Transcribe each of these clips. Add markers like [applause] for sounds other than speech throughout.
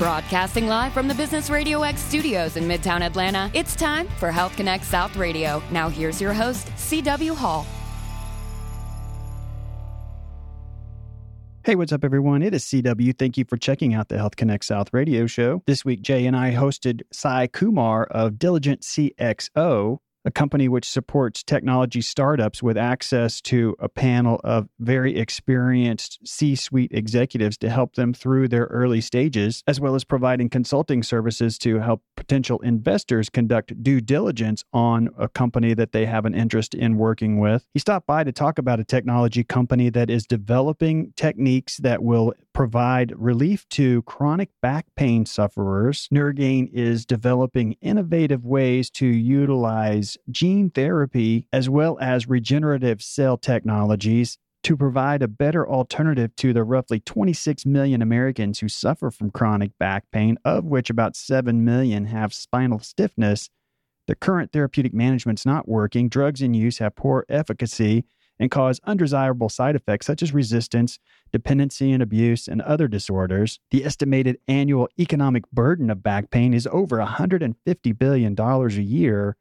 Broadcasting live from the Business Radio X studios in Midtown Atlanta, it's time for Health Connect South Radio. Now, here's your host, CW Hall. Hey, what's up, everyone? It is CW. Thank you for checking out the Health Connect South radio show. This week, Jay and I hosted Sai Kumar of Diligent CXO a company which supports technology startups with access to a panel of very experienced C suite executives to help them through their early stages, as well as providing consulting services to help potential investors conduct due diligence on a company that they have an interest in working with. He stopped by to talk about a technology company that is developing techniques that will provide relief to chronic back pain sufferers. Neurgain is developing innovative ways to utilize gene therapy as well as regenerative cell technologies to provide a better alternative to the roughly 26 million Americans who suffer from chronic back pain, of which about 7 million have spinal stiffness. The current therapeutic management's not working. Drugs in use have poor efficacy and cause undesirable side effects such as resistance, dependency and abuse, and other disorders. The estimated annual economic burden of back pain is over $150 billion a year.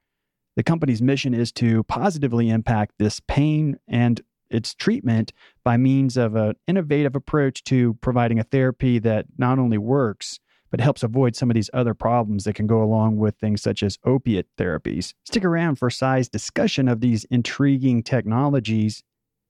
The company's mission is to positively impact this pain and its treatment by means of an innovative approach to providing a therapy that not only works, but helps avoid some of these other problems that can go along with things such as opiate therapies. Stick around for Sai's discussion of these intriguing technologies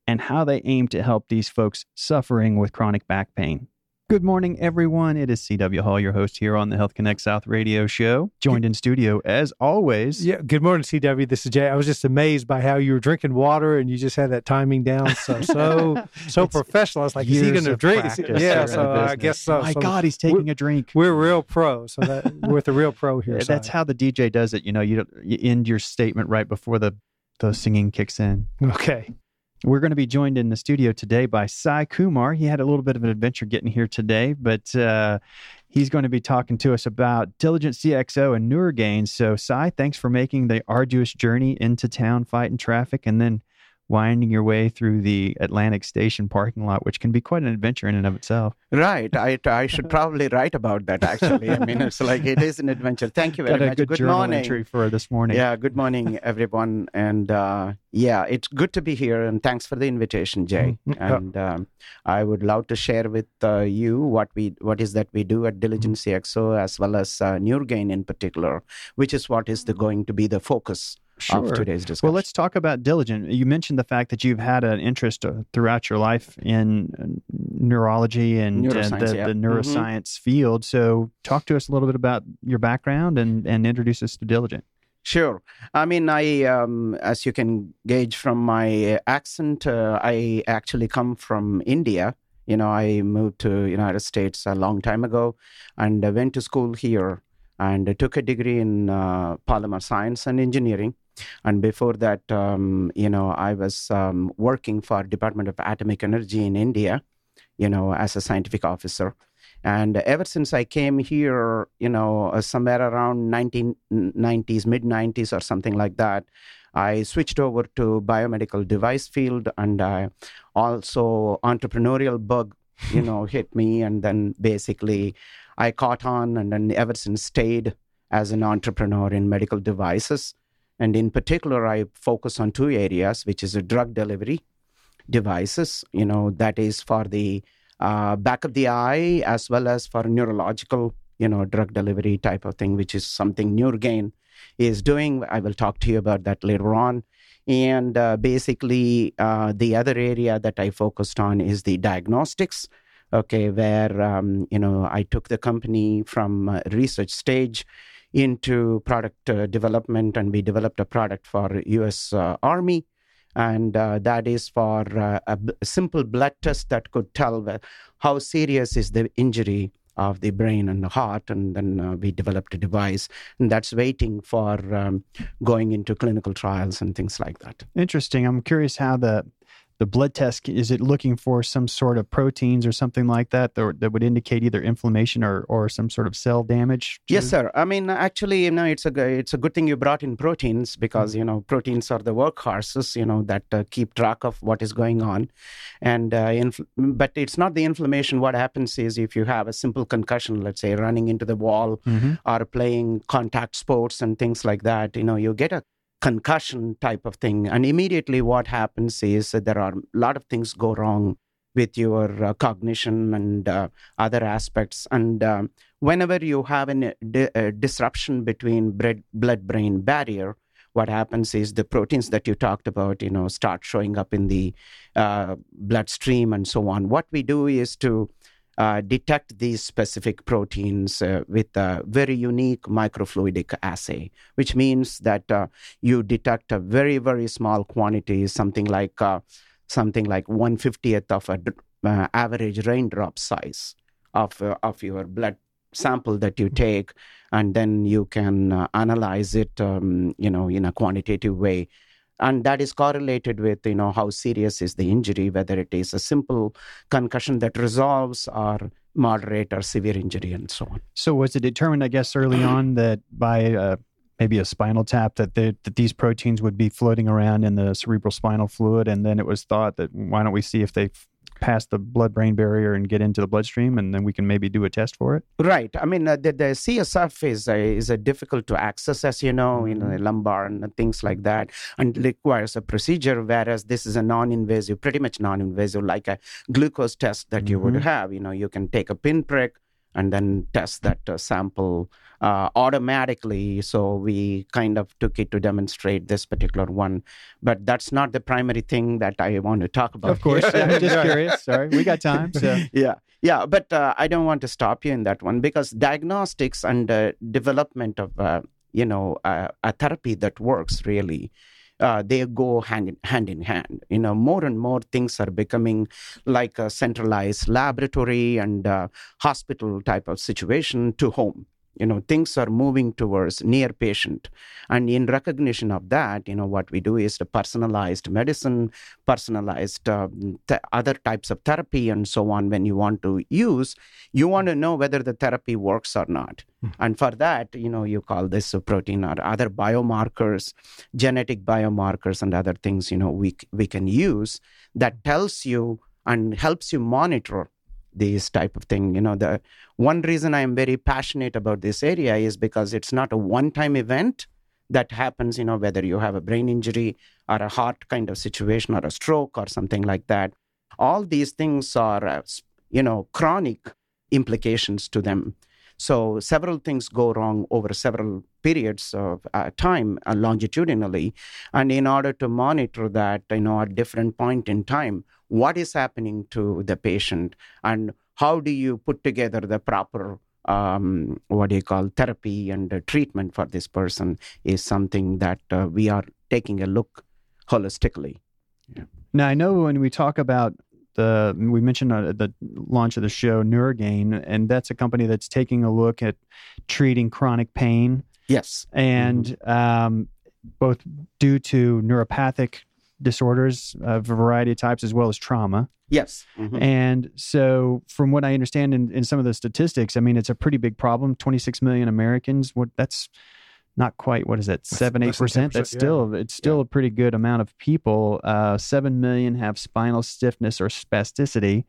and how they aim to help these folks suffering with chronic back pain. Good morning, everyone. It is CW Hall, your host here on the Health Connect South radio show. Joined in studio, as always. Yeah, good morning, CW. This is Jay. I was just amazed by how you were drinking water and you just had that timing down so [laughs] so so professional. I was like, is he going to drink? Yeah, so uh, I guess so. My so God, he's taking a drink. We're real pro, so that we're with the real pro here. Uh, that's how the DJ does it. You know, you, you end your statement right before the the singing kicks in. Okay. We're going to be joined in the studio today by Sai Kumar. He had a little bit of an adventure getting here today, but uh, he's going to be talking to us about Diligent CXO and Neurgain. So, Sai, thanks for making the arduous journey into town, fighting traffic, and then winding your way through the Atlantic Station parking lot, which can be quite an adventure in and of itself. Right. I, I should [laughs] probably write about that, actually. I mean, it's like it is an adventure. Thank you very Got a much. good, good morning. entry for this morning. Yeah, good morning, everyone. And uh, yeah, it's good to be here. And thanks for the invitation, Jay. Mhm. And um, I would love to share with uh, you what we what is that we do at Diligent CXO, as well as uh, Neurgain in particular, which is what is the, going to be the focus Sure. of today's discussion. Well, let's talk about Diligent. You mentioned the fact that you've had an interest uh, throughout your life in uh, neurology and, and the, yeah. the Mhm. neuroscience field. So, talk to us a little bit about your background and, and introduce us to Diligent. Sure. I mean, I, um, as you can gauge from my accent, uh, I actually come from India. You know, I moved to United States a long time ago, and I went to school here, and I took a degree in uh, polymer science and engineering. And before that, um, you know, I was um, working for Department of Atomic Energy in India, you know, as a scientific officer. And ever since I came here, you know, uh, somewhere around 1990s, mid 90s, or something like that, I switched over to biomedical device field, and I also entrepreneurial bug, you know, [laughs] hit me, and then basically I caught on, and then ever since stayed as an entrepreneur in medical devices, and in particular, I focus on two areas, which is drug delivery devices, you know, that is for the uh, back of the eye as well as for neurological, you know, drug delivery type of thing, which is something Neurgain is doing. I will talk to you about that later on. And uh, basically, uh, the other area that I focused on is the diagnostics. Okay, where um, you know I took the company from research stage into product uh, development, and we developed a product for U.S. Uh, Army and uh, that is for uh, simple blood test that could tell how serious is the injury of the brain and the heart and then uh, we developed a device and that's waiting for um, going into clinical trials and things like that Interesting. I'm curious how the the blood test is it looking for some sort of proteins or something like that that, that would indicate either inflammation or, or some sort of cell damage yes sir i mean actually you know it's a it's a good thing you brought in proteins because mm-hmm. you know proteins are the workhorses you know that uh, keep track of what is going on and uh, inf- but it's not the inflammation what happens is if you have a simple concussion let's say running into the wall mm-hmm. or playing contact sports and things like that you know you get a concussion type of thing. And immediately what happens is that there are a lot of things go wrong with your uh, cognition and uh, other aspects. And uh, whenever you have a di- disruption between blood brain barrier, what happens is the proteins that you talked about, you know, start showing up in the uh, bloodstream and so on. What we do is to uh, detect these specific proteins uh, with a very unique microfluidic assay, which means that uh, you detect a very, very small quantity, something like uh, something like 150th of an uh, average raindrop size of, of your blood sample that you take, and then you can analyze it, um, you know, in a quantitative way and that is correlated with you know how serious is the injury whether it is a simple concussion that resolves or moderate or severe injury and so on. So was it determined i guess early on [clears throat] that by uh, maybe a spinal tap that they, that these proteins would be floating around in the cerebral spinal fluid and then it was thought that why don't we see if they past the blood brain barrier and get into the bloodstream, and then we can maybe do a test for it? Right. I mean, uh, the, the CSF is a, is a difficult to access, as you know, in the mm-hmm. lumbar and things like that, and requires a procedure. Whereas this is a non-invasive, pretty much non-invasive, like a glucose test that mm-hmm. you would mm-hmm. have. You know, you can take a pinprick and then test that uh, sample uh, automatically. So we kind of took it to demonstrate this particular one. But that's not the primary thing that I want to talk about. Of course. I'm just [laughs] curious. Sorry. We got time. So. Yeah. Yeah. But uh, I don't want to stop you in that one because diagnostics and uh, development of, uh, you know, uh, a therapy that works really. Uh, they go hand in, hand in hand. You know, more and more things are becoming like a centralized laboratory and uh, hospital type of situation to home you know things are moving towards near patient. And in recognition of that you know what we do is the personalized medicine personalized uh, th- other types of therapy and so on when you want to use. You want to know whether the therapy works or not. Mm-hmm. and for that you know you call this a protein or other biomarkers genetic biomarkers and other things you know we we can use that tells you and helps you monitor these type of thing you know the one reason i am very passionate about this area is because it's not a one time event that happens you know whether you have a brain injury or a heart kind of situation or a stroke or something like that. All these things are uh, you know chronic implications to them. So several things go wrong over several periods of uh, time uh, longitudinally, and in order to monitor that, you know, at different point in time, what is happening to the patient, and how do you put together the proper um, what do you call therapy and uh, treatment for this person is something that uh, we are taking a look holistically. Yeah. Now I know when we talk about the we mentioned uh, the launch of the show Neurgain, and that's a company that's taking a look at treating chronic pain. Yes, and mm-hmm. um, both due to neuropathic disorders of a variety of types as well as trauma. Yes. Mm-hmm. And so, from what I understand in, in some of the statistics, I mean, it's a pretty big problem. 26 million Americans. What that's not quite what is that seven eight percent that's still yeah. it's still yeah. a pretty good amount of people uh, seven million have spinal stiffness or spasticity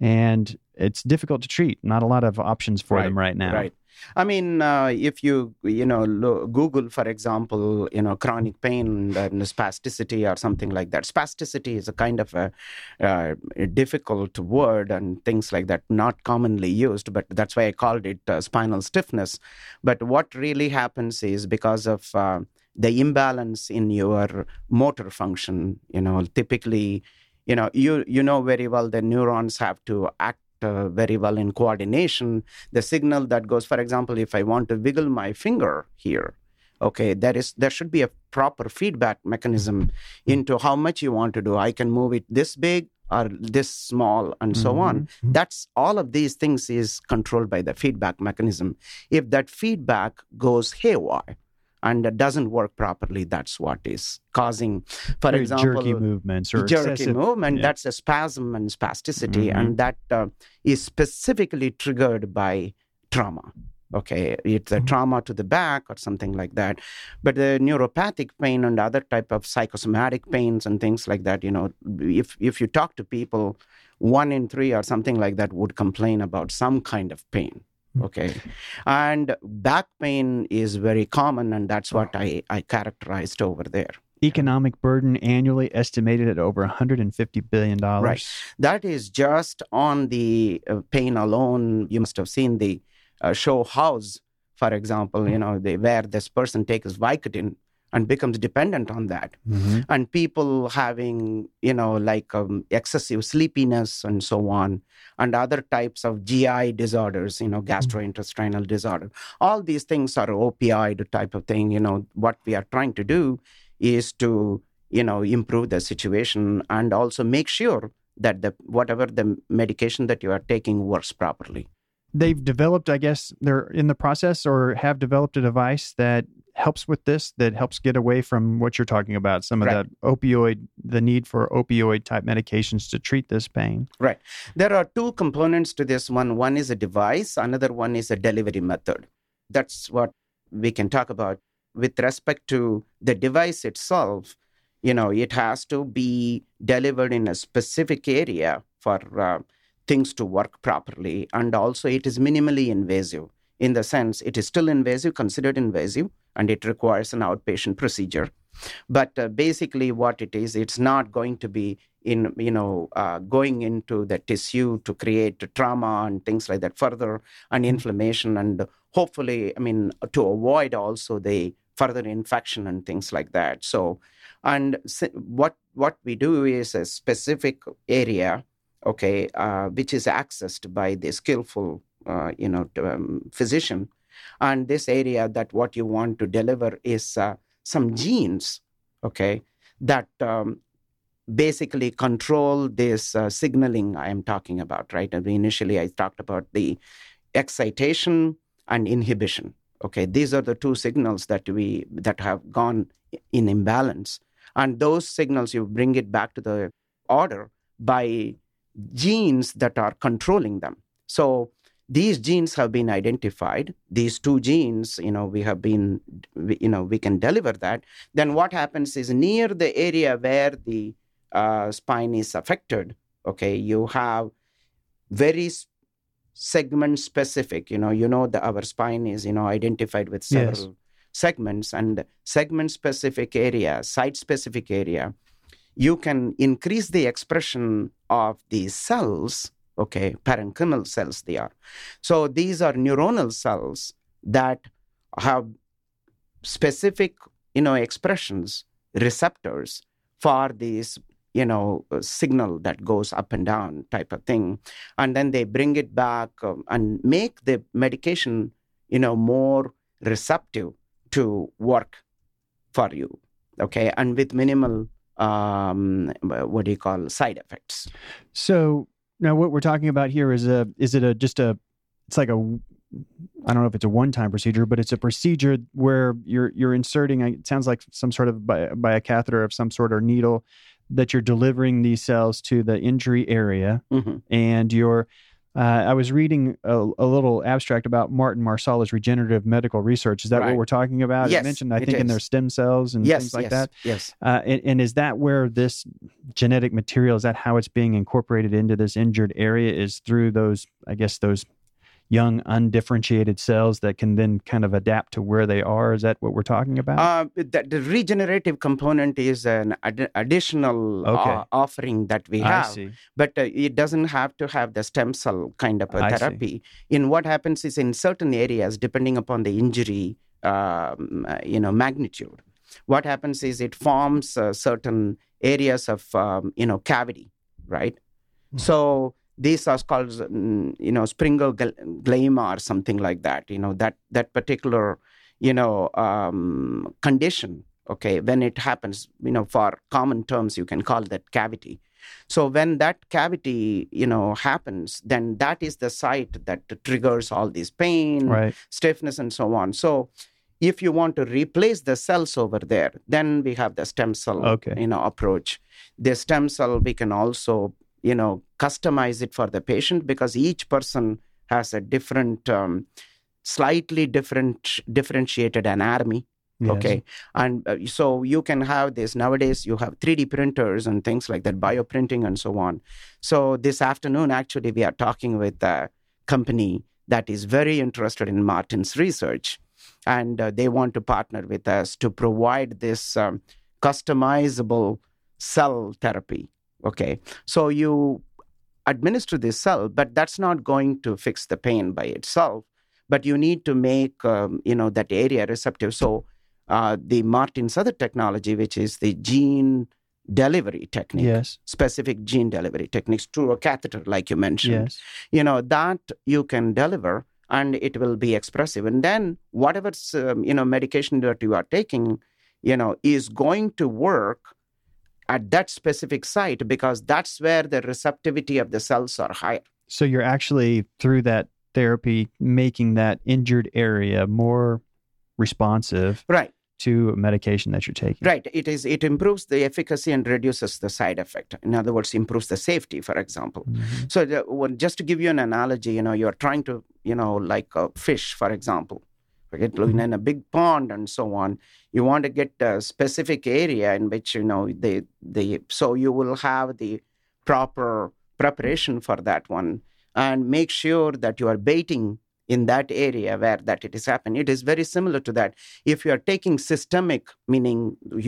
and it's difficult to treat not a lot of options for right. them right now right I mean, uh, if you you know lo- Google, for example, you know chronic pain and spasticity or something like that. Spasticity is a kind of a, uh, a difficult word and things like that, not commonly used. But that's why I called it uh, spinal stiffness. But what really happens is because of uh, the imbalance in your motor function. You know, typically, you know, you you know very well the neurons have to act uh, very well in coordination. The signal that goes, for example, if I want to wiggle my finger here, okay, there is there should be a proper feedback mechanism into how much you want to do. I can move it this big or this small and so mm-hmm. on. Mm-hmm. That's all of these things is controlled by the feedback mechanism. If that feedback goes haywire, and doesn't work properly, that's what is causing, for Very example, jerky movements or jerky excessive, movement. yeah. That's a spasm and spasticity, Mhm. and that uh, is specifically triggered by trauma. Okay, it's a Mm-hmm. Mhm. trauma to the back or something like that. But the neuropathic pain and other type of psychosomatic pains and things like that, you know, if if you talk to people, one in three or something like that would complain about some kind of pain. Mm. Okay, and back pain is very common, and that's what I I characterized over there. economic burden annually estimated at over 150 billion dollars. Right. That is just on the uh, pain alone. You must have seen the uh, show House, for example, you know, they, where this person takes Vicodin and becomes dependent on that. Mhm. And people having, you know, like um, excessive sleepiness and so on, and other types of GI disorders, you know, gastrointestinal disorder. All these things are opioid type of thing. You know, what we are trying to do is to, you know, improve the situation and also make sure that the whatever the medication that you are taking works properly. They've developed, I guess, they're in the process or have developed a device that helps with this, that helps get away from what you're talking about, some of Right. the opioid, the need for opioid type medications to treat this pain. Right. There are two components to this one. One is a device, another one is a delivery method. That's what we can talk about. With respect to the device itself, you know, it has to be delivered in a specific area for uh, things to work properly. And also, it is minimally invasive in the sense it is still invasive, considered invasive, and it requires an outpatient procedure. But uh, basically, what it is, it's not going to be in you know uh, going into the tissue to create trauma and things like that further and inflammation and hopefully i mean to avoid also the further infection and things like that so and what what we do is a specific area okay uh, which is accessed by the skillful uh, you know um, physician and this area that what you want to deliver is uh, some genes okay that um, basically control this uh, signaling I am talking about, right? And initially, I talked about the excitation and inhibition. Okay, these are the two signals that we that have gone in imbalance, and those signals you bring it back to the order by genes that are controlling them. So these genes have been identified. These two genes, you know, we have been, you know, we can deliver that. Then what happens is near the area where the uh, spine is affected, okay, you have very segment specific. You know, you know that our spine is, you know, identified with Yes. several segments and segment specific area, site specific area. You can increase the expression of these cells, okay, parenchymal cells they are. So these are neuronal cells that have specific, you know, expressions, receptors for these you know uh, signal that goes up and down type of thing and then they bring it back um, and make the medication you know more receptive to work for you okay and with minimal um what do you call side effects So now what we're talking about here is a is it a just a it's like a I don't know if it's a one-time procedure, but it's a procedure where you're you're inserting. It sounds like some sort of by, by a catheter of some sort or needle that you're delivering these cells to the injury area, Mhm. and you're. Uh, I was reading a, a little abstract about Martin Marsala's regenerative medical research. Is that what we're talking about? Yes, it mentioned, I it think, in their stem cells and yes things like yes that. yes Uh, and, and is that where this genetic material is that how it's being incorporated into this injured area? Is through those, I guess, those young undifferentiated cells that can then kind of adapt to where they are? Is that what we're talking about? uh, the, the regenerative component is an ad- additional Okay. uh, offering that we have but uh, it doesn't have to have the stem cell kind of a therapy. In what happens is in certain areas, depending upon the injury, um, uh, you know, magnitude, what happens is it forms uh, certain areas of um, you know cavity, right? Mhm. So these are called mm, you know Springer glama or something like that. You know that that particular you know um, condition. Okay, when it happens, you know, for common terms, you can call that cavity. So when that cavity, you know, happens, then that is the site that triggers all this pain, Right. stiffness, and so on. So if you want to replace the cells over there, then we have the stem cell okay. you know approach. The stem cell we can also you know customize it for the patient because each person has a different, um, slightly different differentiated anatomy. Yes. Okay, and uh, so you can have this nowadays. You have 3D printers and things like that, bioprinting and so on. So this afternoon, actually, we are talking with a company that is very interested in Martin's research and uh, they want to partner with us to provide this um, customizable cell therapy okay so you administer this cell but that's not going to fix the pain by itself but you need to make um, you know that area receptive so uh, the martin's other technology which is the gene delivery technique yes specific gene delivery techniques through a catheter like you mentioned yes. you know that you can deliver and it will be expressive. And then whatever um, you know medication that you are taking, you know, is going to work at that specific site because that's where the receptivity of the cells are higher. So you're actually through that therapy making that injured area more responsive. Right to medication that you're taking. Right. It is. It improves the efficacy and reduces the side effect. In other words, improves the safety, for example. Mm-hmm. So, the, well, just to give you an analogy, you know, you're trying to, you know, like a fish, for example, right? Mm-hmm. in a big pond and so on. You want to get a specific area in which you know the the so you will have the proper preparation for that one and make sure that you are baiting in that area where that it is happening. It is very similar to that. If you are taking systemic, meaning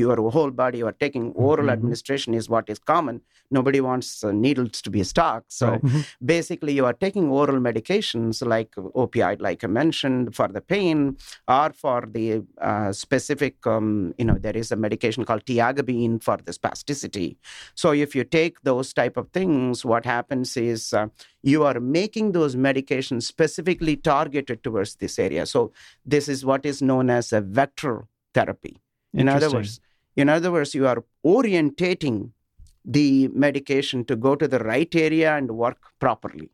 your whole body, you are taking oral mm-hmm. administration is what is common. Nobody wants uh, needles to be stuck. So right. mm-hmm. basically, you are taking oral medications like opioid, like I mentioned, for the pain or for the uh, specific, um, you know, there is a medication called tiagabine for the spasticity. So if you take those type of things, what happens is uh, you are making those medications specifically targeted towards this area. So this is what is known as a vector therapy. In other words, in other words, you are orientating the medication to go to the right area and work properly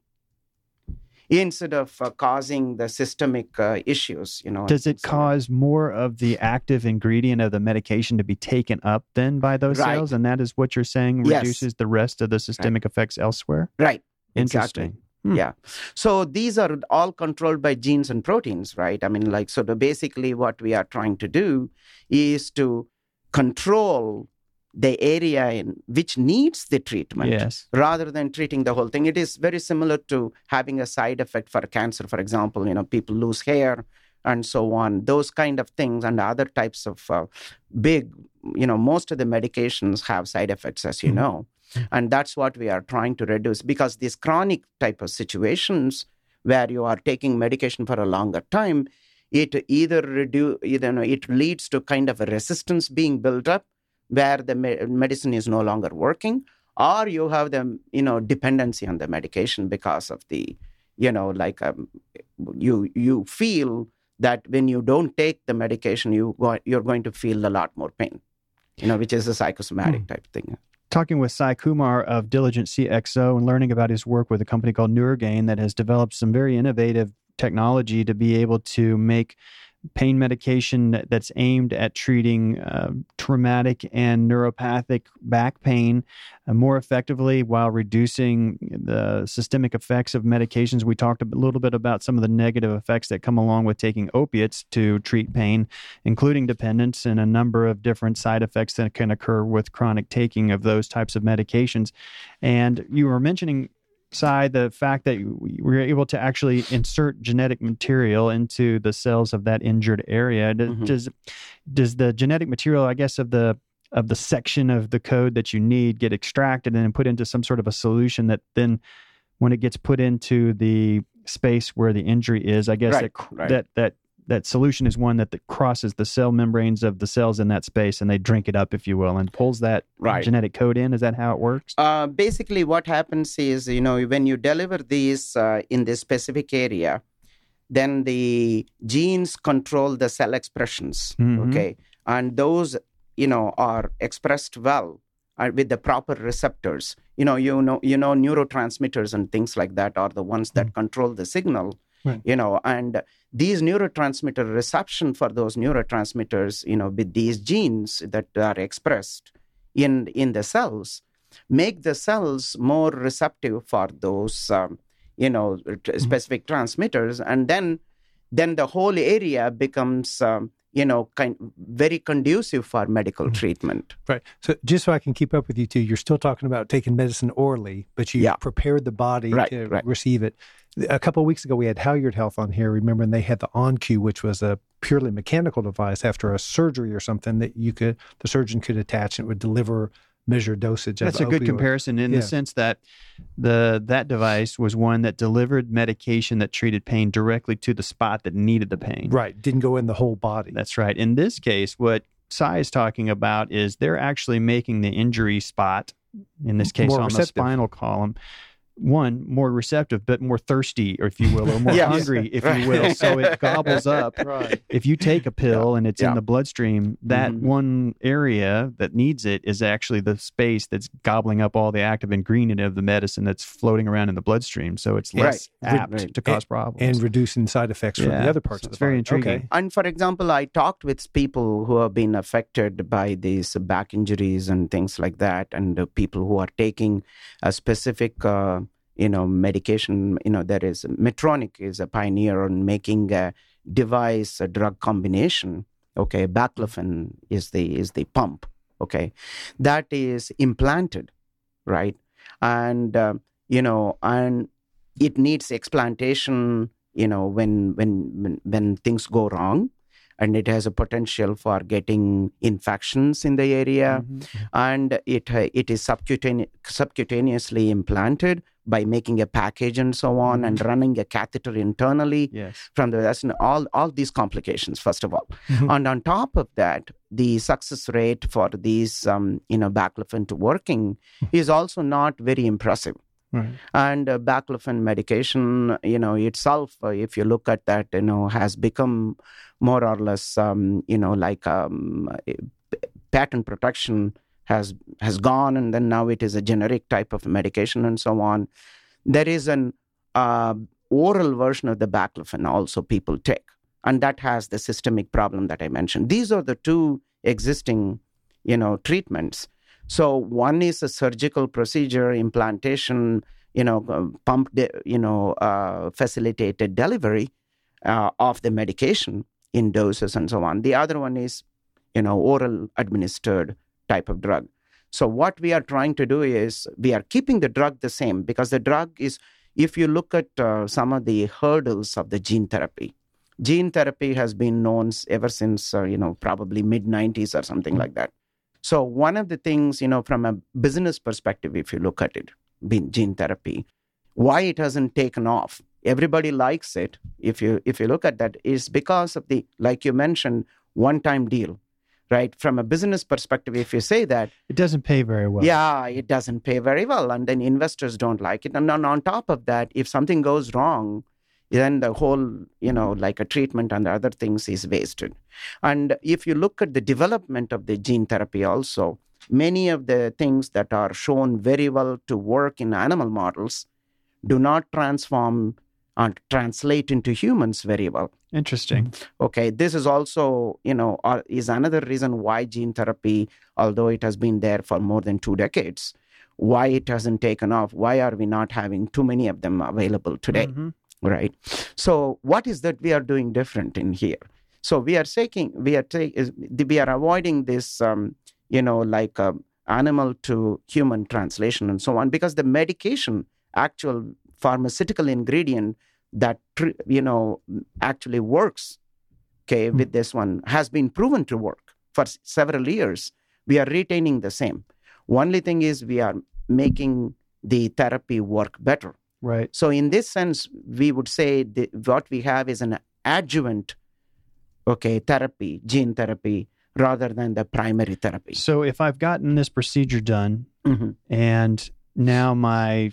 instead of uh, causing the systemic uh, issues you know does it cause more of the active ingredient of the medication to be taken up then by those right. cells and that is what you're saying reduces yes. the rest of the systemic right. effects elsewhere right Interesting. Exactly. Hmm. Yeah. So these are all controlled by genes and proteins, right? I mean, like, so the basically what we are trying to do is to control the area in which needs the treatment yes. rather than treating the whole thing. It is very similar to having a side effect for cancer, for example. You know, people lose hair and so on, those kind of things, and other types of uh, big, you know, most of the medications have side effects, as you mm-hmm. know. And that's what we are trying to reduce because these chronic type of situations where you are taking medication for a longer time, it either reduce, either know, it leads to kind of a resistance being built up where the me- medicine is no longer working, or you have the you know dependency on the medication because of the you know like um, you you feel that when you don't take the medication, you go, you're going to feel a lot more pain, you know, which is a psychosomatic hmm. type thing talking with Sai Kumar of Diligent CXO and learning about his work with a company called Neurgain that has developed some very innovative technology to be able to make pain medication that's aimed at treating uh, traumatic and neuropathic back pain uh, more effectively while reducing the systemic effects of medications. We talked a little bit about some of the negative effects that come along with taking opiates to treat pain, including dependence and a number of different side effects that can occur with chronic taking of those types of medications. And you were mentioning side, the fact that we were able to actually insert genetic material into the cells of that injured area, does mm-hmm. does, does the genetic material, I guess, of the of the section of the code that you need get extracted and then put into some sort of a solution that then when it gets put into the space where the injury is, I guess right, that, right. that that that solution is one that, that crosses the cell membranes of the cells in that space and they drink it up, if you will, and pulls that right. genetic code in. Is that how it works? Uh, basically, what happens is, you know, when you deliver these uh, in this specific area, then the genes control the cell expressions. Mm-hmm. Okay. And those, you know, are expressed well uh, with the proper receptors. You know, you know, you know, neurotransmitters and things like that are the ones that mm-hmm. control the signal right. you know, and these neurotransmitter reception for those neurotransmitters, you know, with these genes that are expressed in in the cells, make the cells more receptive for those, um, you know, mm-hmm. specific transmitters, and then then the whole area becomes um, you know, kind very conducive for medical mm-hmm. treatment. Right. So just so I can keep up with you too, you're still talking about taking medicine orally, but you yeah. prepared the body right, to right. receive it. A couple of weeks ago, we had Halyard Health on here. Remember, and they had the ON-Q, which was a purely mechanical device after a surgery or something that you could the surgeon could attach and it would deliver measured dosage. That's a good comparison in yeah. the sense that the that device was one that delivered medication that treated pain directly to the spot that needed the pain. Right, didn't go in the whole body. That's right. In this case, what Sai is talking about is they're actually making the injury spot, in this case More on receptive. the spinal column, one more receptive but more thirsty or if you will or more [laughs] yes. hungry if right. you will so it gobbles [laughs] up right. if you take a pill yeah. and it's yeah. in the bloodstream that mm-hmm. one area that needs it is actually the space that's gobbling up all the active ingredient of the medicine that's floating around in the bloodstream so it's less right. apt to cause problems and reducing side effects yeah. from the other parts so of the it's very intriguing okay. and for example i talked with people who have been affected by these back injuries and things like that and uh, people who are taking a specific uh, you know medication you know there is medtronic is a pioneer on making a device a drug combination okay? Baclofen is the is the pump okay? That is implanted right? And uh, you know and it needs explantation you know when when when, when things go wrong and it has a potential for getting infections in the area mm-hmm. and it it is subcutane- subcutaneously implanted by making a package and so on and mm-hmm. running a catheter internally yes. from the that's all all these complications first of all mm-hmm. and on top of that the success rate for these um, you know baclofen to working mm-hmm. is also not very impressive Right. And uh, baclofen medication, you know, itself, uh, if you look at that, you know, has become more or less, um, you know, like um, patent protection has has gone, and then now it is a generic type of medication and so on. There is an uh, oral version of the baclofen also people take, and that has the systemic problem that I mentioned. These are the two existing, you know, treatments. So one is a surgical procedure, implantation, you know, uh, pump, de- you know, uh, facilitated delivery uh, of the medication in doses and so on. The other one is, you know, oral administered type of drug. So, what we are trying to do is we are keeping the drug the same because the drug is, if you look at uh, some of the hurdles of the gene therapy, gene therapy has been known ever since, uh, you know, probably mid 90s or something like that. So, one of the things, you know, from a business perspective, if you look at it, gene therapy, why it hasn't taken off everybody likes it if you if you look at that is because of the like you mentioned one time deal right? From a business perspective, if you say that, it doesn't pay very well. Yeah, it doesn't pay very well. And then investors don't like it. And then on top of that, if something goes wrong, then the whole, you know, like a treatment and the other things is wasted. And if you look at the development of the gene therapy also, many of the things that are shown very well to work in animal models do not transform and translate into humans very well. Interesting. Okay, this is also, you know, uh, is another reason why gene therapy, although it has been there for more than two decades, why it hasn't taken off. Why are we not having too many of them available today? Mm-hmm. Right. So, what is that we are doing different in here? So we are taking, we are taking, we are avoiding this, um, you know, like uh, animal to human translation and so on, because the medication, actual pharmaceutical ingredient that you know actually works okay mm-hmm. with this one has been proven to work for several years we are retaining the same only thing is we are making the therapy work better right so in this sense we would say what we have is an adjuvant okay therapy gene therapy rather than the primary therapy so if i've gotten this procedure done mm-hmm. and now my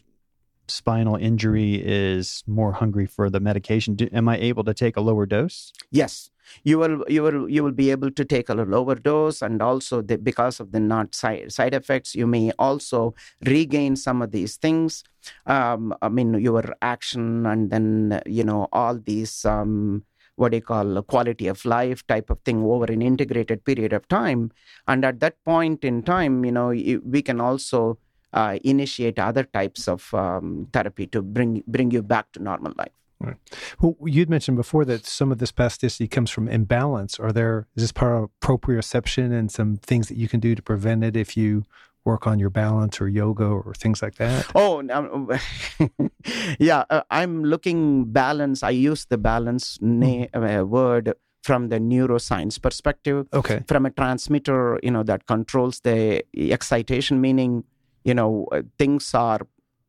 spinal injury is more hungry for the medication. Do, am I able to take a lower dose? Yes, you will. You will. You will be able to take a lower dose, and also the, because of the not side side effects, you may also regain some of these things. Um, I mean, your action, and then you know all these. Um, what they call a quality of life type of thing over an integrated period of time. And at that point in time, you know, we can also uh, initiate other types of um, therapy to bring bring you back to normal life. Right. Well, you'd mentioned before that some of this spasticity comes from imbalance. Are there is this part of proprioception and some things that you can do to prevent it if you work on your balance or yoga or things like that? Oh, [laughs] yeah. Uh, I'm looking balance. I use the balance na- uh, word from the neuroscience perspective. Okay. From a transmitter, you know, that controls the excitation, meaning, you know, uh, things are,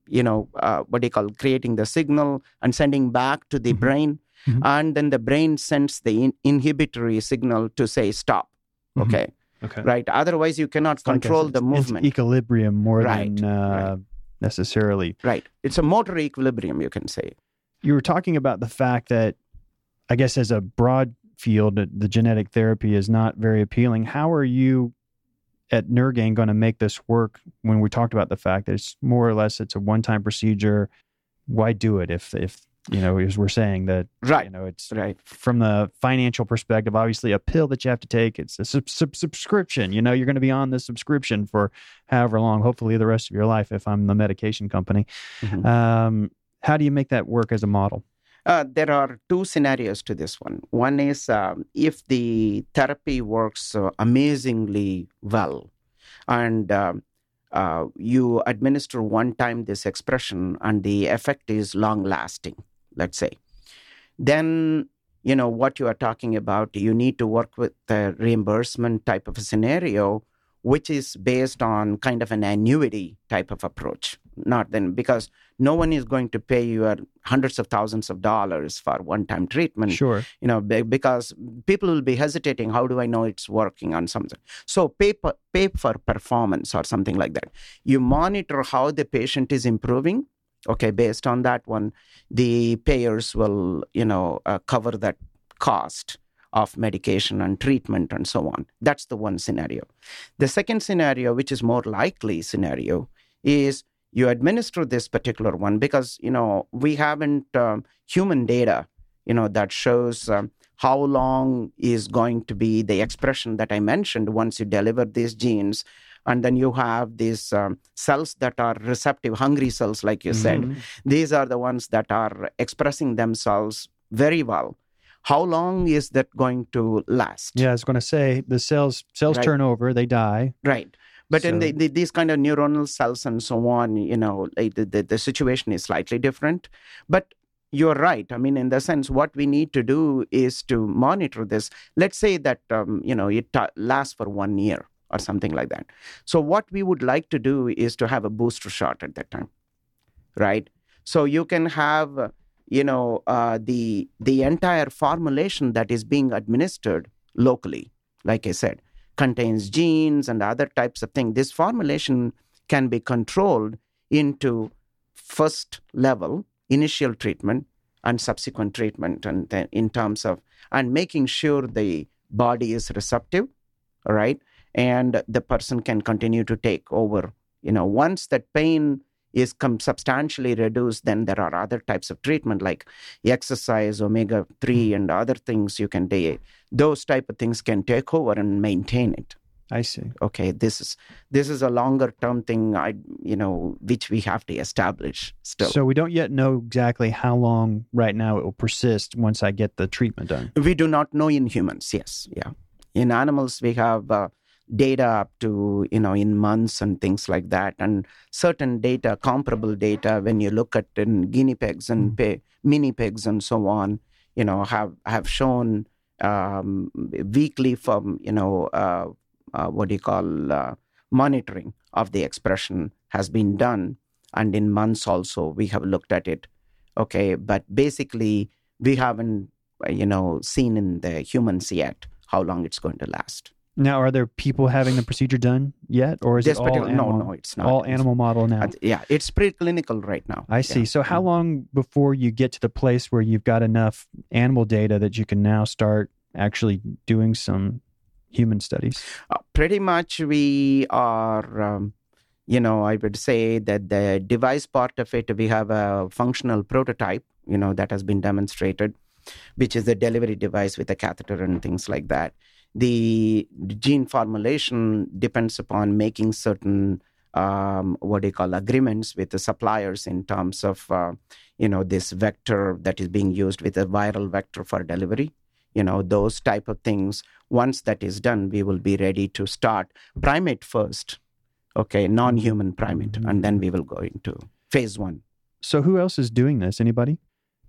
you know, uh, what they call creating the signal and sending back to the mm-hmm. brain. Mm-hmm. And then the brain sends the in- inhibitory signal to say stop. Mm-hmm. Okay. Okay. Right. Otherwise, you cannot it's control like a, the movement. equilibrium more right. than uh, right. necessarily. Right. It's a motor equilibrium, you can say. You were talking about the fact that, I guess, as a broad field, the genetic therapy is not very appealing. How are you at Neurgain going to make this work when we talked about the fact that it's more or less it's a one-time procedure? Why do it if if you know, as we're saying that, right. you know, it's right from the financial perspective, obviously a pill that you have to take. It's a sub- sub- subscription, you know, you're going to be on the subscription for however long, hopefully the rest of your life, if I'm the medication company. Mm-hmm. Um, how do you make that work as a model? Uh, there are two scenarios to this one. One is um, if the therapy works uh, amazingly well, and um, uh, you administer one time this expression, and the effect is long lasting let's say, then you know what you are talking about. You need to work with the reimbursement type of a scenario, which is based on kind of an annuity type of approach. Not then because no one is going to pay you hundreds of thousands of dollars for one-time treatment. Sure, you know because people will be hesitating. How do I know it's working on something? So pay pay for performance or something like that. You monitor how the patient is improving okay based on that one the payers will you know uh, cover that cost of medication and treatment and so on. That's the one scenario. The second scenario which is more likely scenario is you administer this particular one because you know we haven't um, human data you know that shows um, how long is going to be the expression that i mentioned once you deliver these genes. And then you have these um, cells that are receptive hungry cells like you mm-hmm. said these are the ones that are expressing themselves very well how long is that going to last yeah i was going to say the cells cells right. turn over they die right but so. in the, the, these kind of neuronal cells and so on you know the, the, the situation is slightly different but you're right. I mean, in the sense, what we need to do is to monitor this. Let's say that um, you know it t- lasts for one year or something like that. So what we would like to do is to have a booster shot at that time, right? So you can have, you know, uh, the the entire formulation that is being administered locally, like I said, contains genes and other types of things. This formulation can be controlled into first level initial treatment and subsequent treatment, and then in terms of and making sure the body is receptive, right and the person can continue to take over. You know, once that pain is com- substantially reduced, then there are other types of treatment like exercise, omega three, hmm. and other things you can do. Those type of things can take over and maintain it. I see. Okay, this is this is a longer term thing. I you know which we have to establish still. So we don't yet know exactly how long right now it will persist once I get the treatment done. We do not know in humans. Yes, yeah. In animals, we have uh, data up to you know in months and things like that. And certain data comparable data when you look at in guinea pigs and mm. mini pigs and so on you know have have shown um, weekly from you know uh, uh, what do you call uh, monitoring of the expression has been done. And in months also we have looked at it. Okay but basically we haven't you know seen in the humans yet how long it's going to last Now, are there people having the procedure done yet, or is this it all animal? No, no, it's not. All animal model now. yeah, it's preclinical right now. I see. Yeah. So, how long before you get to the place where you've got enough animal data that you can now start actually doing some human studies? Uh, pretty much, we are. Um, you know, I would say that the device part of it, we have a functional prototype. You know, that has been demonstrated, which is the delivery device with a catheter and things like that the gene formulation depends upon making certain um, what you call agreements with the suppliers in terms of uh, you know this vector that is being used with a viral vector for delivery. You know those type of things once that is done we will be ready to start primate first okay non-human primate mm-hmm. and then we will go into phase one. So who else is doing this? Anybody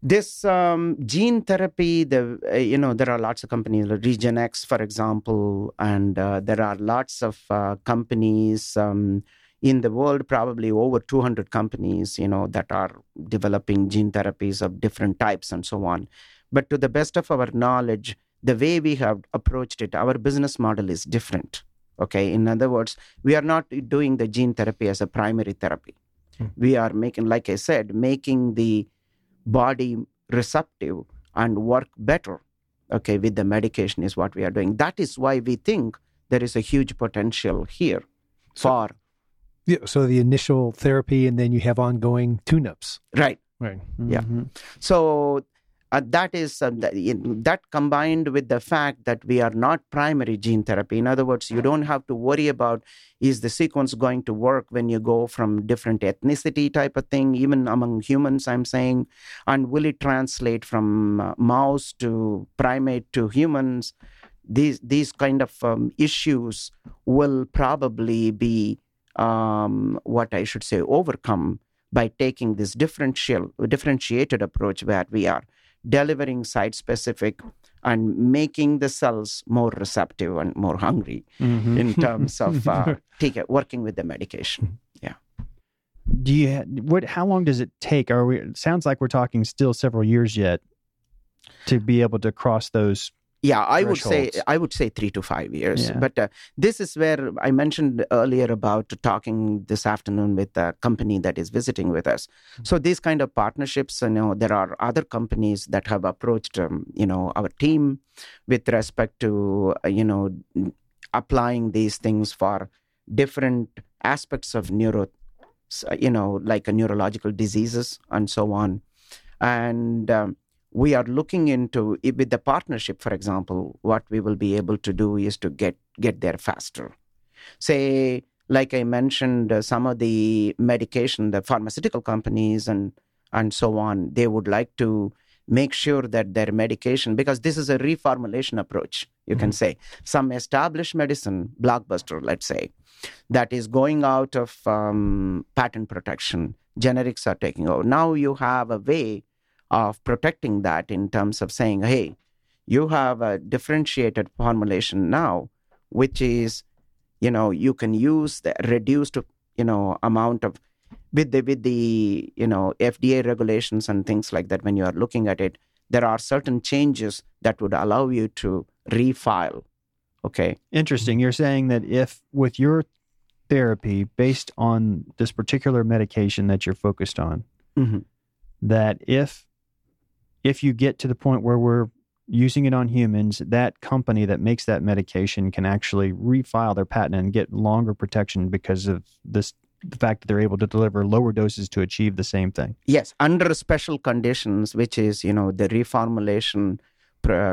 this um, gene therapy the uh, you know there are lots of companies like regenx for example and uh, there are lots of uh, companies um, in the world probably over 200 companies you know that are developing gene therapies of different types and so on. But to the best of our knowledge the way we have approached it our business model is different okay? In other words we are not doing the gene therapy as a primary therapy. Hmm. we are making like i said making the body receptive and work better okay with the medication is what we are doing. That is why we think there is a huge potential here for yeah, so the initial therapy and then you have ongoing tune-ups. Right. Right. Mm-hmm. yeah so uh, that is uh, that, combined with the fact that we are not primary gene therapy. In other words you don't have to worry about is the sequence going to work when you go from different ethnicity type of thing even among humans i'm saying and will it translate from uh, mouse to primate to humans? These these kind of um, issues will probably be um, what i should say overcome by taking this differential differentiated approach where we are delivering site specific and making the cells more receptive and more hungry mm-hmm. in terms of uh, [laughs] take, working with the medication. Yeah. Do you what? How long does it take? Are we? It sounds like we're talking still several years yet to be able to cross those yeah i would say i would say three to five years yeah. but uh, this is where i mentioned earlier about talking this afternoon with a company that is visiting with us mm-hmm. so these kind of partnerships you know there are other companies that have approached um, you know our team with respect to uh, you know applying these things for different aspects of neuro you know like neurological diseases and so on and um, we are looking into with the partnership for example what we will be able to do is to get get there faster. Say like i mentioned uh, some of the medication the pharmaceutical companies and and so on they would like to make sure that their medication because this is a reformulation approach you mm-hmm. can say. Some established medicine blockbuster let's say that is going out of um, patent protection generics are taking over. Now you have a way of protecting that in terms of saying, hey, you have a differentiated formulation now, which is, you know, you can use the reduced, you know, amount of with the with the you know FDA regulations and things like that. When you are looking at it, there are certain changes that would allow you to refile. Okay. Interesting. You're saying that if with your therapy based on this particular medication that you're focused on, mm-hmm. that if if you get to the point where we're using it on humans, that company that makes that medication can actually refile their patent and get longer protection because of this the fact that they're able to deliver lower doses to achieve the same thing. Yes, under special conditions, which is you know the reformulation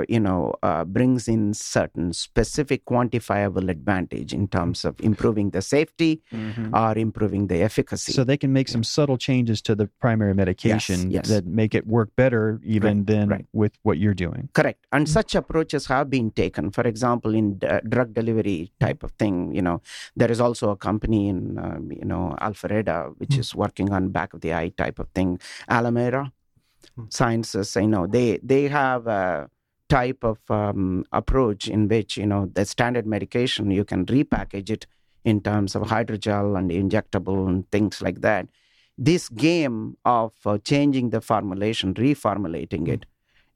you know, uh, brings in certain specific quantifiable advantage in terms of improving the safety mm-hmm. or improving the efficacy. So they can make some subtle changes to the primary medication yes, yes. that make it work better even right, than right. with what you're doing. Correct. And mm-hmm. such approaches have been taken. For example, in d- drug delivery type of thing, you know, there is also a company in, um, you know, Alpharetta, which mm-hmm. is working on back of the eye type of thing. Alimera hmm. Sciences, you know, they, they have a type of um, approach in which you know the standard medication you can repackage it in terms of hydrogel and injectable and things like that. This game of uh, changing the formulation reformulating it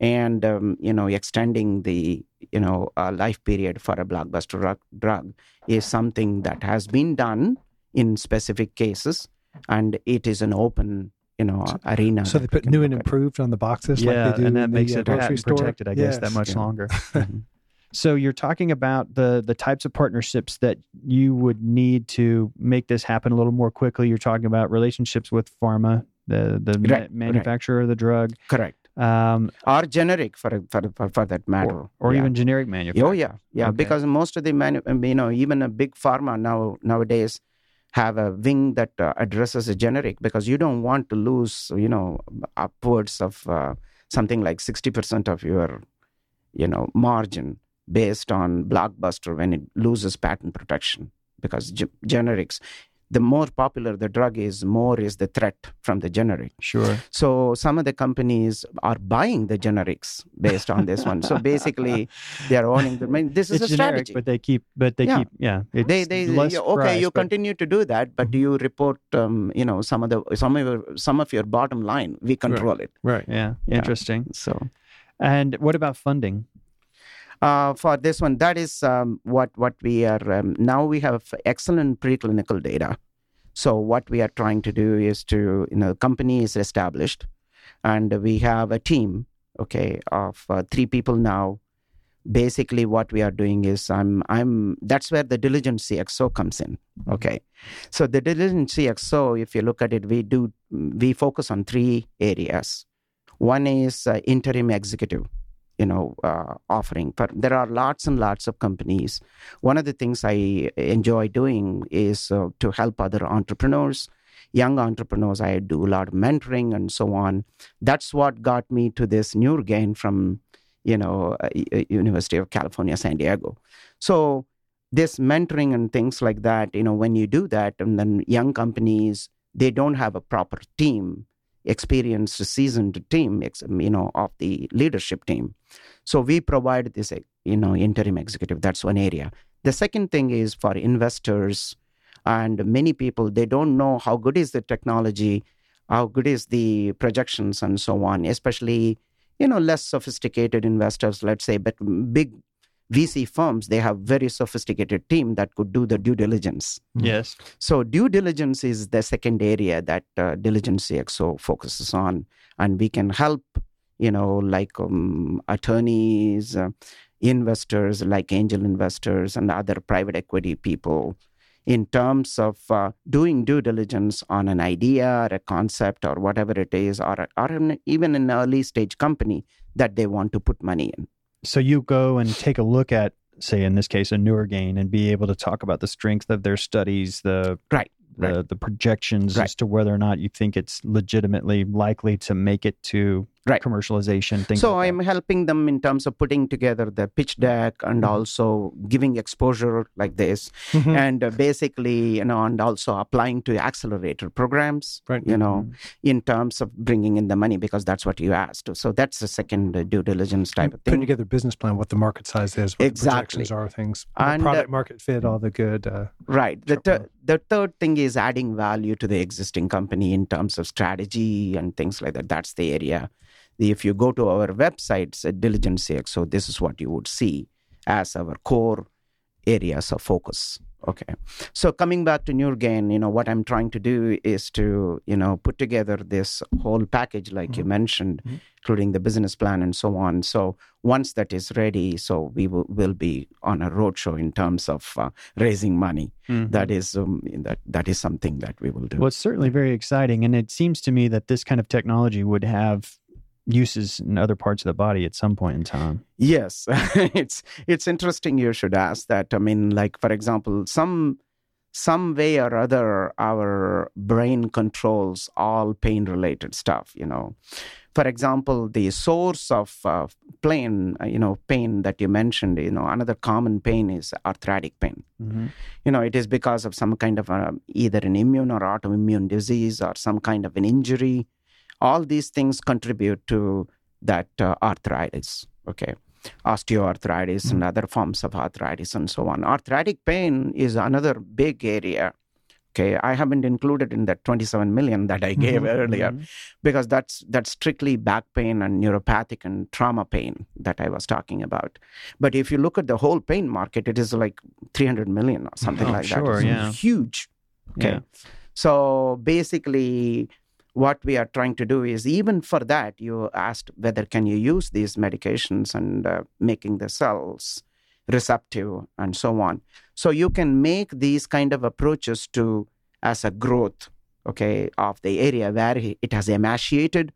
and um, you know extending the you know uh, life period for a blockbuster drug, drug is something that has been done in specific cases and it is an open you know so, arena so they put new and improved on the boxes yeah like and that makes the, it uh, patent protected i guess yes. that much yeah. longer [laughs] mm-hmm. so you're talking about the the types of partnerships that you would need to make this happen a little more quickly you're talking about relationships with pharma the the right, ma- manufacturer right. of the drug correct um, or generic for, for, for, for that matter, or, or yeah. even generic manufacturing. Oh yeah, yeah. Okay. Because most of the manu- you know even a big pharma now nowadays have a wing that uh, addresses a generic because you don't want to lose you know upwards of uh, something like sixty percent of your you know margin based on blockbuster when it loses patent protection because generics the more popular the drug is, more is the threat from the generic. Sure. So some of the companies are buying the generics based on this one. So [laughs] basically, they are owning the. I mean, this is it's a generic, strategy. but they keep, but they yeah. keep, yeah. they they yeah, okay. Price, you but... continue to do that, but do you report, um, you know, some of the some of your some of your bottom line? We control right. it. Right. Yeah. yeah. Interesting. So. And what about funding? Uh, for this one. That is um, what what we are um, now. We have excellent preclinical data. So what we are trying to do is to you know the company is established, and we have a team okay of uh, three people now. Basically, what we are doing is I'm I'm that's where the diligent CXO comes in. Okay, so the diligent CXO, if you look at it, we do we focus on three areas. One is uh, interim executive you know uh, offering. But there are lots and lots of companies. One of the things i enjoy doing is uh, to help other entrepreneurs young entrepreneurs. I do a lot of mentoring and so on. That's what got me to this Neurgain from you know uh, university of california san diego. So this mentoring and things like that you know when you do that and then young companies they don't have a proper team experienced, seasoned team, um, you know, of the leadership team. So we provide this, eh, you know, interim executive. That's one area. The second thing is for investors and many people, they don't know how good is the technology, how good is the projections and so on, especially, you know, less sophisticated investors, let's say, but big VC firms, they have very sophisticated team that could do the due diligence. Mm-hmm. Yes. So due diligence is the second area that uh, Diligent CXO focuses on, and we can help, you know, like um, attorneys, uh, investors, like angel investors, and other private equity people, in terms of uh, doing due diligence on an idea, or a concept, or whatever it is, or or even an early stage company that they want to put money in. So you go and take a look at, say, in this case, a Neurgain and be able to talk about the strength of their studies, the right the, right. the projections right. as to whether or not you think it's legitimately likely to make it to right. commercialization things so like i'm helping them in terms of putting together the pitch deck and mm-hmm. also giving exposure like this mm-hmm. and uh, basically you know and also applying to accelerator programs right. you know mm-hmm. in terms of bringing in the money because that's what you asked so that's the second uh, due diligence type of thing putting together a business plan what the market size is what exactly. the projections are things and, product uh, market fit all the good uh, right the, ter- the third thing is adding value to the existing company in terms of strategy and things like that that's the area if you go to our websites at Diligent CXO, this is what you would see as our core areas of focus. Okay. So coming back to Neurgain, you know, what I'm trying to do is to, you know, put together this whole package, like mm-hmm. you mentioned, mm-hmm. including the business plan and so on. So once that is ready, so we will, will be on a roadshow in terms of uh, raising money. Mm-hmm. That is um, that that is something that we will do. Well, it's certainly very exciting, and it seems to me that this kind of technology would have uses in other parts of the body at some point in time. Yes, [laughs] it's it's interesting you should ask that. I mean, like for example, some some way or other our brain controls all pain related stuff you know for example the source of uh, pain you know pain that you mentioned you know another common pain is arthritic pain mm-hmm. you know it is because of some kind of a, either an immune or autoimmune disease or some kind of an injury all these things contribute to that uh, arthritis okay osteoarthritis mm and other forms of arthritis and so on arthritic pain is another big area Okay, I haven't included in that 27 million that I gave mm-hmm. earlier mm-hmm. because that's that's strictly back pain and neuropathic and trauma pain that I was talking about. But if you look at the whole pain market, it is like 300 million or something oh, like sure, that. It's yeah. huge. Okay. Yeah. So basically what we are trying to do is even for that you asked whether can you use these medications and uh, making the cells receptive and so on. So you can make these kind of approaches to as a growth okay of the area where it has emaciated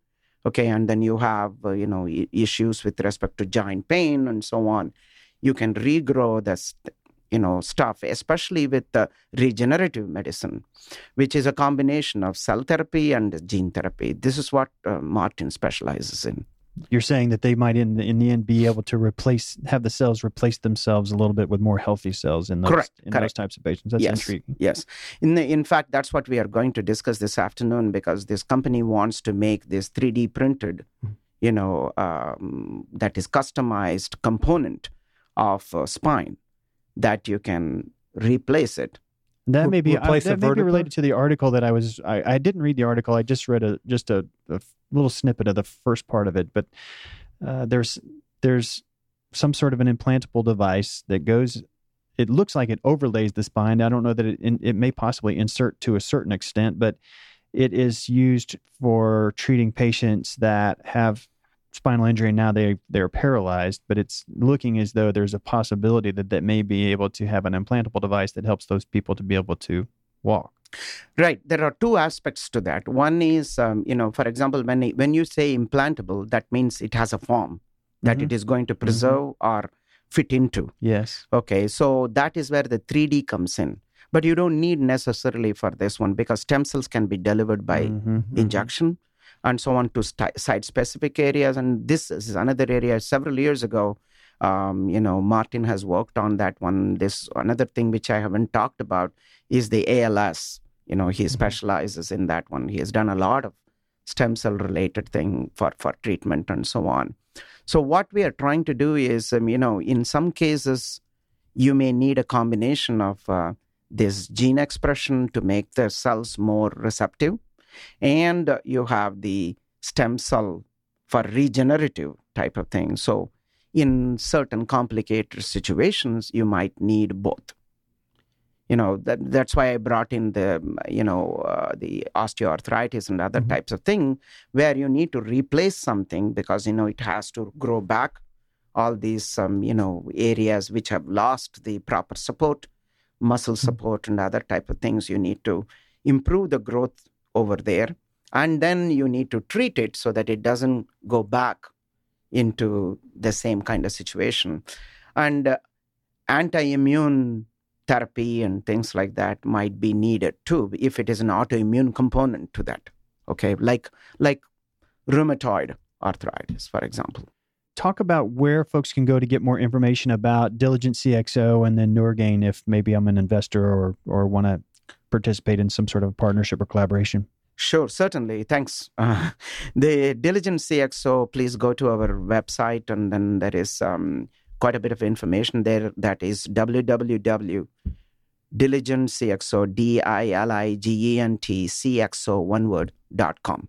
okay and then you have uh, you know issues with respect to joint pain and so on. You can regrow the you know stuff especially with the regenerative medicine which is a combination of cell therapy and gene therapy. This is what uh, martin specializes in. You're saying that they might in the, in the end be able to replace have the cells replace themselves a little bit with more healthy cells in those correct, in correct. those types of patients. That's yes, intriguing. yes. In the, in fact that's what we are going to discuss this afternoon because this company wants to make this 3d printed you know um, that is customized component of uh, spine that you can replace it that may be uh, that may be related to the article that I was. I, I didn't read the article. I just read a just a, a little snippet of the first part of it. But uh, there's there's some sort of an implantable device that goes. It looks like it overlays the spine. I don't know that it it may possibly insert to a certain extent, but it is used for treating patients that have spinal injury and now they they're paralyzed but it's looking as though there's a possibility that that may be able to have an implantable device that helps those people to be able to walk right there are two aspects to that one is um, you know for example when when you say implantable that means it has a form that mm-hmm. it is going to mm-hmm. preserve mm-hmm. or fit into yes okay so that is where the 3d comes in but you don't need necessarily for this one because stem cells can be delivered by mm-hmm. mm-hmm. injection and so on to st- site specific areas. And this is another area several years ago. Um, you know, Martin has worked on that one. This another thing which I haven't talked about is the ALS. You know, he mm-hmm. specializes in that one. He has done a lot of stem cell related thing for for treatment and so on. So what we are trying to do is, um, you know, in some cases, you may need a combination of uh, this gene expression to make the cells more receptive and you have the stem cell for regenerative type of thing. So, in certain complicated situations, you might need both. You know that that's why I brought in the you know uh, the osteoarthritis and other mm-hmm. types of thing where you need to replace something because you know it has to grow back all these um, you know areas which have lost the proper support muscle mm-hmm. support and other type of things you need to improve the growth over there. And then you need to treat it so that it doesn't go back into the same kind of situation. And uh, anti immune therapy and things like that might be needed too if it is an autoimmune component to that. Okay, like like rheumatoid arthritis, for example. Talk about where folks can go to get more information about Diligent CXO and then Neurgain if maybe I'm an investor or or want to participate in some sort of partnership or collaboration? Sure, certainly. Thanks. Uh, [laughs] the Diligent CXO, please go to our website, and then there is um, quite a bit of information there. That is www. Diligent CXO, D I L I G E N T C X O, one word, dot com.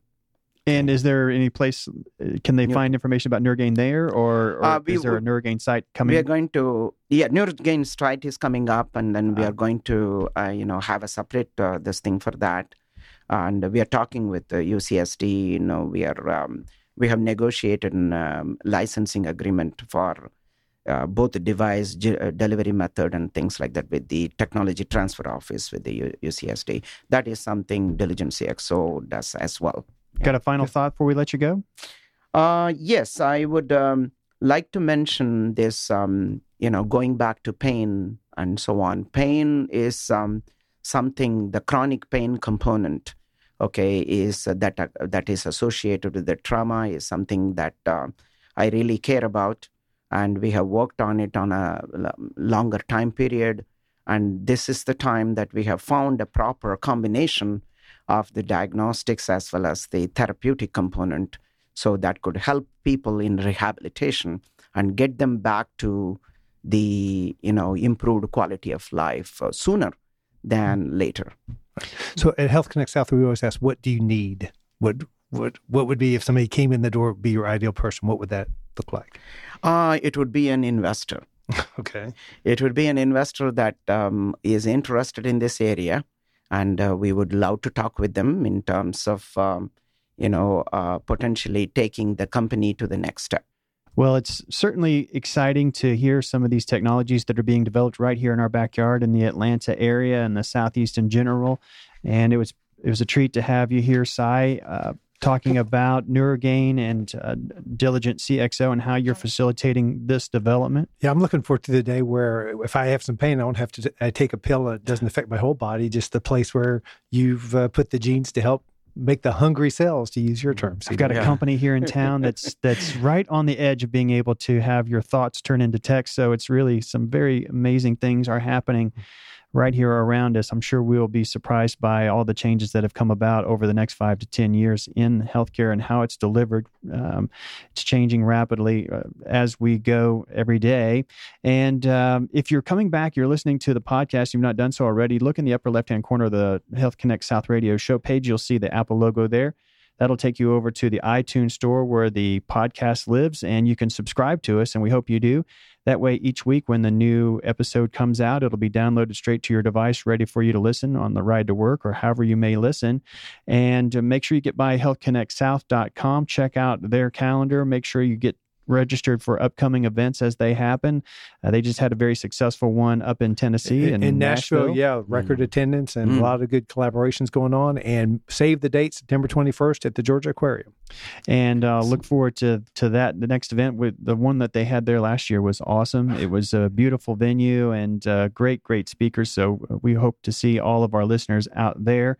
And is there any place, uh, can they find information about Neurgain there, or, or uh, is there a Neurgain site coming? We are going to, yeah, Neurgain site is coming up, and then we uh, are going to, uh, you know, have a separate uh, this thing for that. And we are talking with the UCSD. You know, we are um, we have negotiated a um, licensing agreement for uh, both the device delivery method and things like that with the technology transfer office with the U- UCSD. That is something Diligent CXO does as well. Got a final thought before we let you go? Uh, yes, I would um, like to mention this. Um, you know, going back to pain and so on. Pain is um, something. The chronic pain component, okay, is uh, that uh, that is associated with the trauma. Is something that uh, I really care about, and we have worked on it on a longer time period. And this is the time that we have found a proper combination of the diagnostics as well as the therapeutic component so that could help people in rehabilitation and get them back to the you know improved quality of life uh, sooner than later So at Health Connect South, we always ask, what do you need? What what what would be if somebody came in the door, be your ideal person? What would that look like? Uh, it would be an investor. [laughs] okay. It would be an investor that um, is interested in this area, and uh, we would love to talk with them in terms of, um, you know, uh, potentially taking the company to the next step. Well, it's certainly exciting to hear some of these technologies that are being developed right here in our backyard in the Atlanta area and the Southeast in general. And it was it was a treat to have you here, Sai, uh, talking about Neurgain and uh, Diligent CXO and how you're facilitating this development. Yeah, I'm looking forward to the day where if I have some pain, I don't have to I take a pill that doesn't affect my whole body, just the place where you've uh, put the genes to help make the hungry cells to use your terms. I've got a yeah. company here in town that's [laughs] that's right on the edge of being able to have your thoughts turn into text. So it's really some very amazing things are happening right here around us. I'm sure we'll be surprised by all the changes that have come about over the next five to 10 years in healthcare and how it's delivered. Um, it's changing rapidly uh, as we go every day. And um, if you're coming back, you're listening to the podcast, you've not done so already, look in the upper left hand corner of the Health Connect South Radio show page. You'll see the Apple logo there. That'll take you over to the iTunes store where the podcast lives, and you can subscribe to us, and we hope you do. That way, each week when the new episode comes out, it'll be downloaded straight to your device, ready for you to listen on the ride to work or however you may listen. And uh, make sure you get by healthconnectsouth.com, check out their calendar, make sure you get registered for upcoming events as they happen. Uh, they just had a very successful one up in Tennessee in, in Nashville, Nashville. Yeah, record mm. attendance and mm. a lot of good collaborations going on. And save the date, September 21st at the Georgia Aquarium. And uh, look forward to to that. The next event with the one that they had there last year was awesome. It was a beautiful venue and uh, great, great speakers. So uh, we hope to see all of our listeners out there.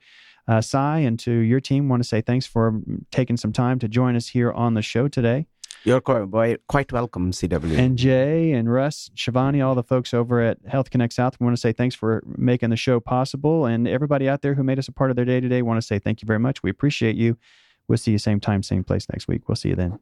Uh, Sai, and to your team, want to say thanks for taking some time to join us here on the show today. You're quite, welcome, CW. And Jay and Russ, Shivani, all the folks over at Health Connect South, we want to say thanks for making the show possible. And everybody out there who made us a part of their day today, want to say thank you very much. We appreciate you. We'll see you same time, same place next week. We'll see you then.